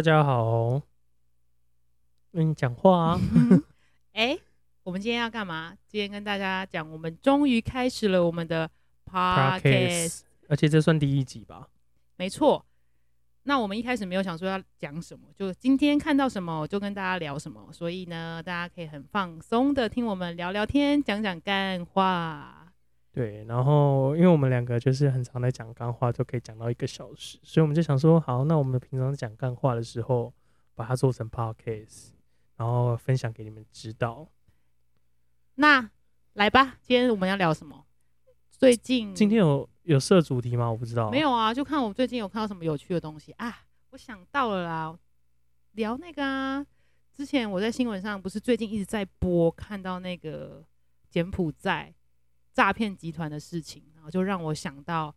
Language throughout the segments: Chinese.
大家好。嗯，讲话啊。哎、我们今天要干嘛？今天跟大家讲，我们终于开始了我们的 podcast。Podcast 而且这算第一集吧？没错。那我们一开始没有想说要讲什么，就今天看到什么就跟大家聊什么，所以呢，大家可以很放松的听我们聊聊天，讲讲干话。对，然后因为我们两个就是很常在讲干话，就可以讲到一个小时，所以我们就想说，好，那我们平常讲干话的时候，把它做成 podcast，然后分享给你们知道。那来吧，今天我们要聊什么？最近今天有有设主题吗？我不知道。没。有啊，就看我最近有看到什么有趣的东西啊。我想到了啦，聊那个啊，之前我在新闻上不是最近一直在播，看到那个柬埔寨诈骗集团的事情，然后就让我想到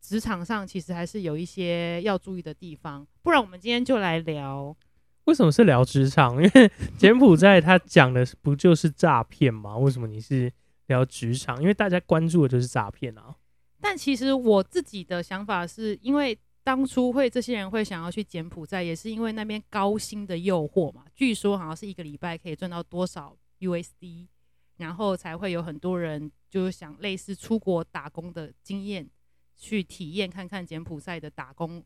职场上其实还是有一些要注意的地方。不然我们今天就来聊，为什么是聊职场？因为柬埔寨他讲的不就是诈骗吗？为什么你是聊职场？因为大家关注的就是诈骗啊。但其实我自己的想法是因为当初会这些人会想要去柬埔寨，也是因为那边高薪的诱惑嘛。据说好像是一个礼拜可以赚到多少 USD，然后才会有很多人就是想类似出国打工的经验，去体验看看柬埔寨的打工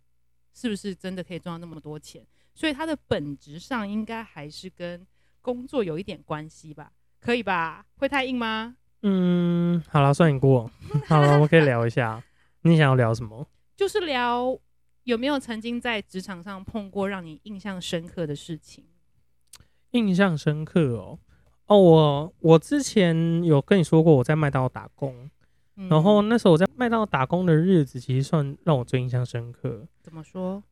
是不是真的可以赚到那么多钱。所以它的本质上应该还是跟工作有一点关系吧？可以吧？会太硬吗？嗯，好了，算你过。好了，我们可以聊一下。你想要聊什么？就是聊有没有曾经在职场上碰过让你印象深刻的事情。印象深刻哦。哦，我我之前有跟你说过我在麦当劳打工，嗯然后那时候我在麦当劳打工的日子，其实算让我最印象深刻。怎么说？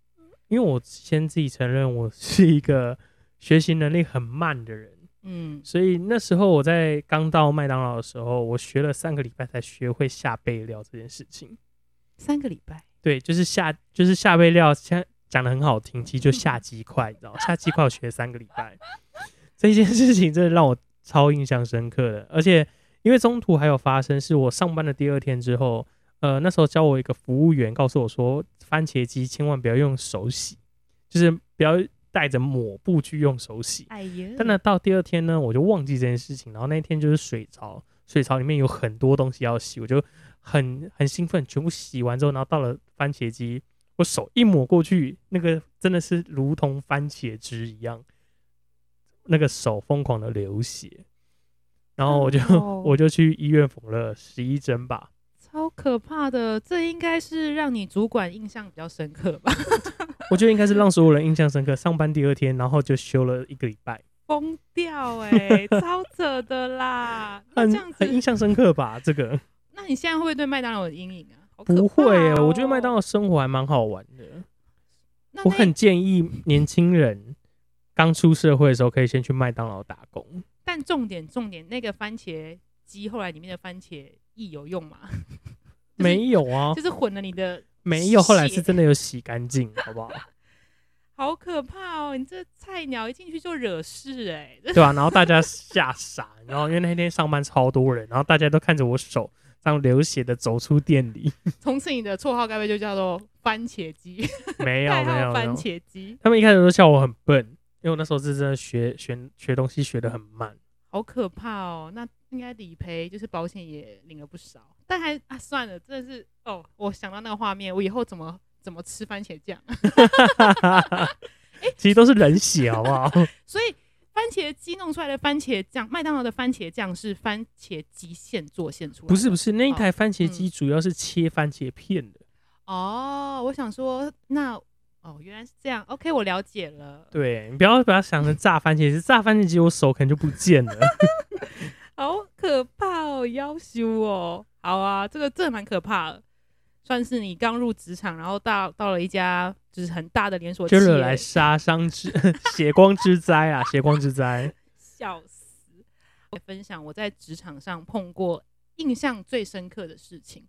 因为我先自己承认我是一个学习能力很慢的人，嗯，所以那时候我在刚到麦当劳的时候，我学了三个礼拜才学会下备料这件事情。三个礼拜，对，就是下就是下备料，现讲的很好听，其实就 下鸡块，你知道吗？下鸡块我学了三个礼拜，这件事情真的让我超印象深刻的。而且因为中途还有发生，是我上班的第二天之后，呃，那时候教我一个服务员告诉我说，番茄鸡千万不要用手洗，就是不要带着抹布去用手洗。哎呀，但呢，到第二天呢，我就忘记这件事情。然后那天就是水槽，水槽里面有很多东西要洗，我就很很兴奋，全部洗完之后，然后到了番茄机，我手一抹过去，那个真的是如同番茄汁一样，那个手疯狂的流血。然后我就、哦 我就去医院缝了十一针吧。超可怕的，这应该是让你主管印象比较深刻吧？我觉得应该是让所有人印象深刻。上班第二天，然后就休了一个礼拜，疯掉哎、超扯的啦！那很这样子很，印象深刻吧？这个那你现在会不会对麦当劳有阴影啊？不会耶、怕我觉得麦当哦劳生活还蛮好玩的。我很建议年轻人刚出社会的时候，可以先去麦当劳打工。但重点重点，那个番茄鸡后来里面的番茄液有用吗？就是没有啊，就是混了你的，没有，后来是真的有洗干净，好不好？好可怕哦！你这菜鸟一进去就惹事哎、对吧、然后大家吓傻，然后因为那天上班超多人，然后大家都看着我手这样流血的走出店里，从此你的绰号该不会就叫做番茄鸡？没有没有番，茄鸡，他们一开始都笑我很笨，因为我那时候是真的学学学东西学的很慢。好可怕哦！那应该理赔就是保险也领了不少，但还啊算了，真的是哦，我想到那个画面，我以后怎么怎么吃番茄酱？其实都是人血，好不好？所以番茄鸡弄出来的番茄酱，麦当劳的番茄酱是番茄鸡现做现出来的，不是不是，那一哦台番茄机主要是切番茄片的。哦，我想说，那哦，原来是这样。OK，我了解了。对你不要把它想成炸番茄，是炸番茄机，我手可能就不见了。好可怕哦，要羞哦。好啊，这个这蛮可怕的，算是你刚入职场，然后到到了一家就是很大的连锁就惹来杀伤之 血光之灾啊！血光之灾。笑死。我分享我在职场上碰过印象最深刻的事情。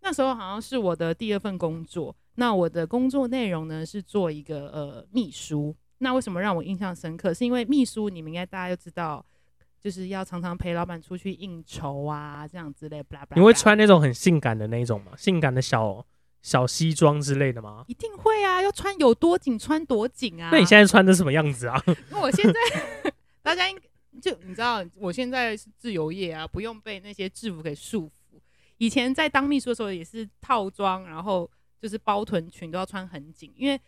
那时候好像是我的第二份工作，那我的工作内容呢是做一个呃秘书。那为什么让我印象深刻？是因为秘书你们应该大家都知道，就是要常常陪老板出去应酬啊，这样之类。blah blah 你会穿那种很性感的那一种吗？性感的小小西装之类的吗？一定会啊，要穿有多紧穿多紧啊。那你现在穿的什么样子啊？那我现在 大家应就你知道，我现在是自由业啊，不用被那些制服给束缚。以前在当秘书的时候也是套装，然后就是包臀裙都要穿很紧，因为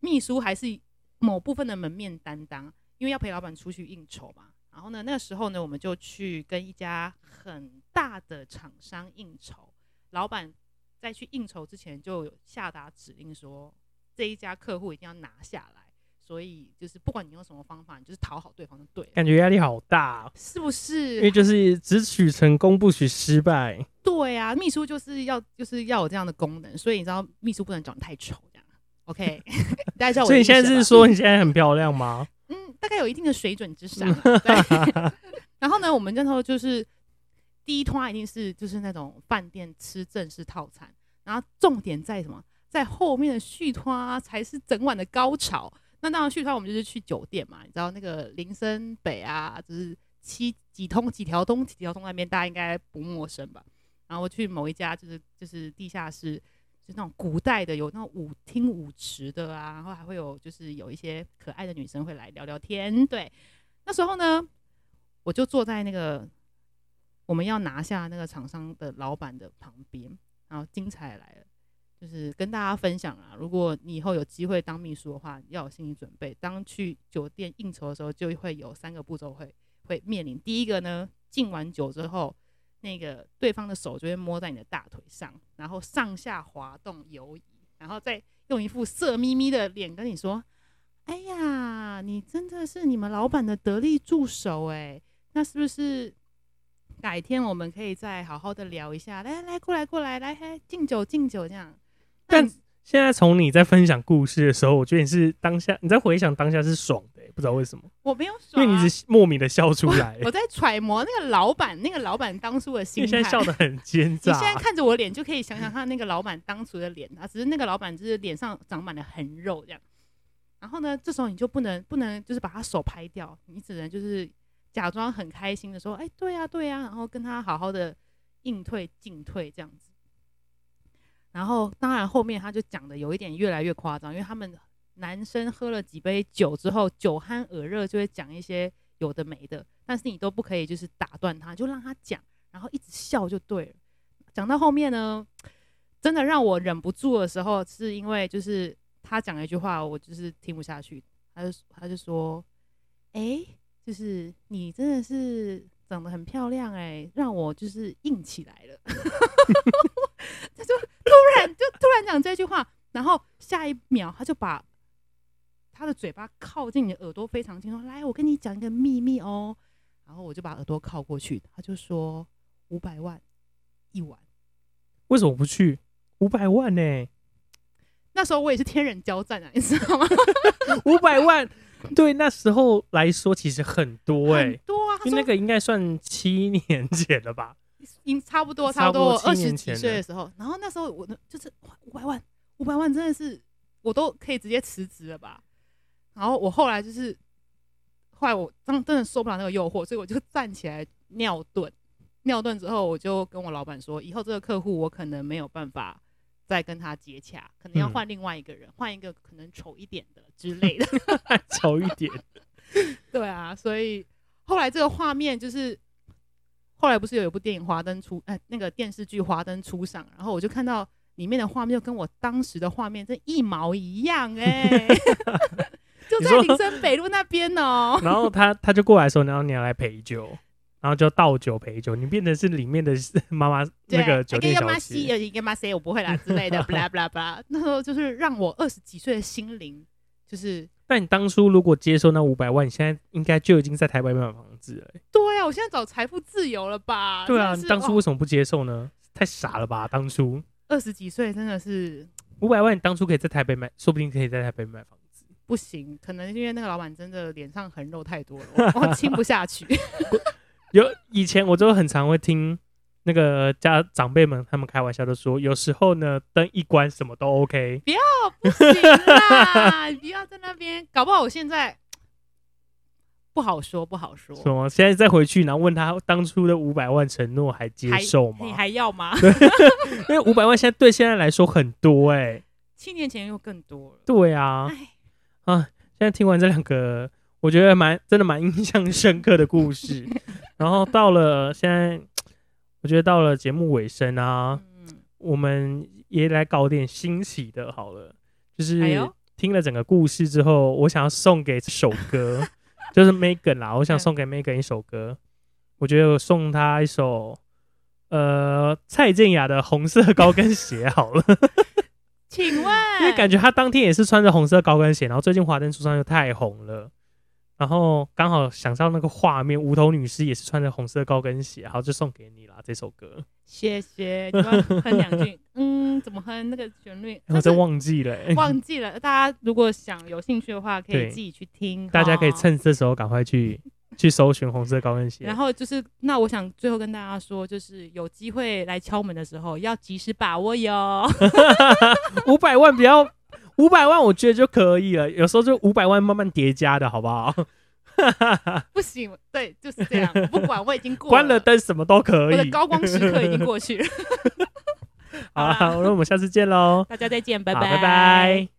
秘书还是某部分的门面担当，因为要陪老板出去应酬嘛。然后呢，那个时候呢，我们就去跟一家很大的厂商应酬，老板在去应酬之前就有下达指令说，这一家客户一定要拿下来。所以就是不管你用什么方法，你就是讨好对方就对了，感觉压力好大、哦，是不是？因为就是只许成功不许失败。对啊，秘书就是要就是要有这样的功能，所以你知道秘书不能长得太丑，这样 OK？大家知道我所以你现在是说你现在很漂亮吗？嗯，大概有一定的水准之上。对然后呢，我们那时候就是第一团一定是就是那种饭店吃正式套餐，然后重点在什么？在后面的续团才是整晚的高潮。那当然续团我们就是去酒店嘛，你知道那个林森北啊，就是七几通几条通几条通那边大家应该不陌生吧？然后去某一家就是就是地下室，就那种古代的有那种舞厅舞池的啊，然后还会有就是有一些可爱的女生会来聊聊天。对，那时候呢，我就坐在那个我们要拿下那个厂商的老板的旁边，然后精彩来了，就是跟大家分享啊，如果你以后有机会当秘书的话，要有心理准备，当去酒店应酬的时候，就会有三个步骤会会面临。第一个呢，敬完酒之后。那个对方的手就会摸在你的大腿上，然后上下滑动游移，然后再用一副色眯眯的脸跟你说：“哎呀，你真的是你们老板的得力助手哎，那是不是改天我们可以再好好的聊一下？来来来，过来过来，来来敬酒敬酒这样。”但现在从你在分享故事的时候，我觉得你是当下你在回想当下是爽的、不知道为什么，我没有爽、啊，为你是莫名的笑出来、我在揣摩那个老板，那个老板当初的心态。为现在笑得很奸诈你现在。看着我的脸，就可以想想他那个老板当初的脸啊，只是那个老板就是脸上长满了横肉这样。然后呢，这时候你就不能不能就是把他手拍掉，你只能就是假装很开心的说，哎，对呀、对呀、然后跟他好好的应退进退这样子。然后当然后面他就讲的有一点越来越夸张，因为他们男生喝了几杯酒之后，酒酣耳热就会讲一些有的没的，但是你都不可以就是打断他，就让他讲，然后一直笑就对了。讲到后面呢，真的让我忍不住的时候，是因为就是他讲一句话，我就是听不下去。他就他就说：“哎、就是你真的是长得很漂亮哎、让我就是硬起来了。” 他就突然 就突然讲这句话，然后下一秒他就把他的嘴巴靠近你的耳朵非常近，说：“来，我跟你讲一个秘密哦。”然后我就把耳朵靠过去，他就说：“五百万一晚。”为什么不去？五百万呢、那时候我也是天人交战啊，你知道吗？五百万对那时候来说其实很多哎、很多啊，因为那个应该算七年前了吧？应差不多，差不多二十几岁的时候，然后那时候我呢就是五百万，五百万真的是我都可以直接辞职了吧？然后我后来就是，后来我真真的受不了那个诱惑，所以我就站起来尿遁，尿遁之后我就跟我老板说，以后这个客户我可能没有办法再跟他接洽，可能要嗯换另外一个人，换一个可能丑一点的之类的。丑一点，对啊，所以后来这个画面就是，后来不是有一部电影《华灯初》哎、那个电视剧《华灯初上》，然后我就看到里面的画面就跟我当时的画面真一毛一样 哎、就在林森北路那边哦、然后他他就过来说，然后你要来陪酒，然后就倒酒陪酒，你变成是里面的 妈妈那个酒店小一个妈西，姐，一个妈西，我不会啦之类的，blah blah blah。那时候就是让我二十几岁的心灵，就是但你当初如果接受那五百万，你现在应该就已经在台北买房子了我现在找财富自由了吧？对啊，你当初哦为什么不接受呢？太傻了吧！当初二十几岁真的是五百万，你当初可以在台北买，说不定可以在台北买房子。不行，可能因为那个老板真的脸上横肉太多了，我我亲不下去。有以前我就很常会听那个家长辈们他们开玩笑，的说有时候呢灯一关什么都 OK。不要不行啦，你不要在那边，搞不好我现在不好说，不好说。什么？现在再回去，然后问他当初的五百万承诺还接受吗你？还要吗？因为五百万现在对现在来说很多哎、七年前又更多了。对啊，哎，啊，现在听完这两个，我觉得蛮真的蛮印象深刻的故事。然后到了现在，我觉得到了节目尾声啊，嗯，我们也来搞点新奇的，好了，就是哎听了整个故事之后，我想要送给这首歌，就是 Megan 啦，我想嗯送给 Megan 一首歌，我觉得我送她一首。呃，蔡健雅的红色高跟鞋 好了，请问，因为感觉她当天也是穿着红色高跟鞋，然后最近华灯初上又太红了，然后刚好想到那个画面，无头女尸也是穿着红色高跟鞋，好就送给你啦这首歌，谢谢，你帮我哼两句。嗯，怎么哼那个旋律？我真忘记了、欸，忘记了。大家如果想有兴趣的话，可以自己去听。大家可以趁这时候赶快去 去搜寻红色高跟鞋。然后就是，那我想最后跟大家说，就是有机会来敲门的时候，要及时把握哟。五百万不要，五百万我觉得就可以了，有时候就五百万慢慢叠加的好不好？不行，对，就是这样。不管我已经过关了，灯什么都可以我的。高光时刻已经过去了。好啦，那我们下次见喽，大家再见，拜拜拜。拜。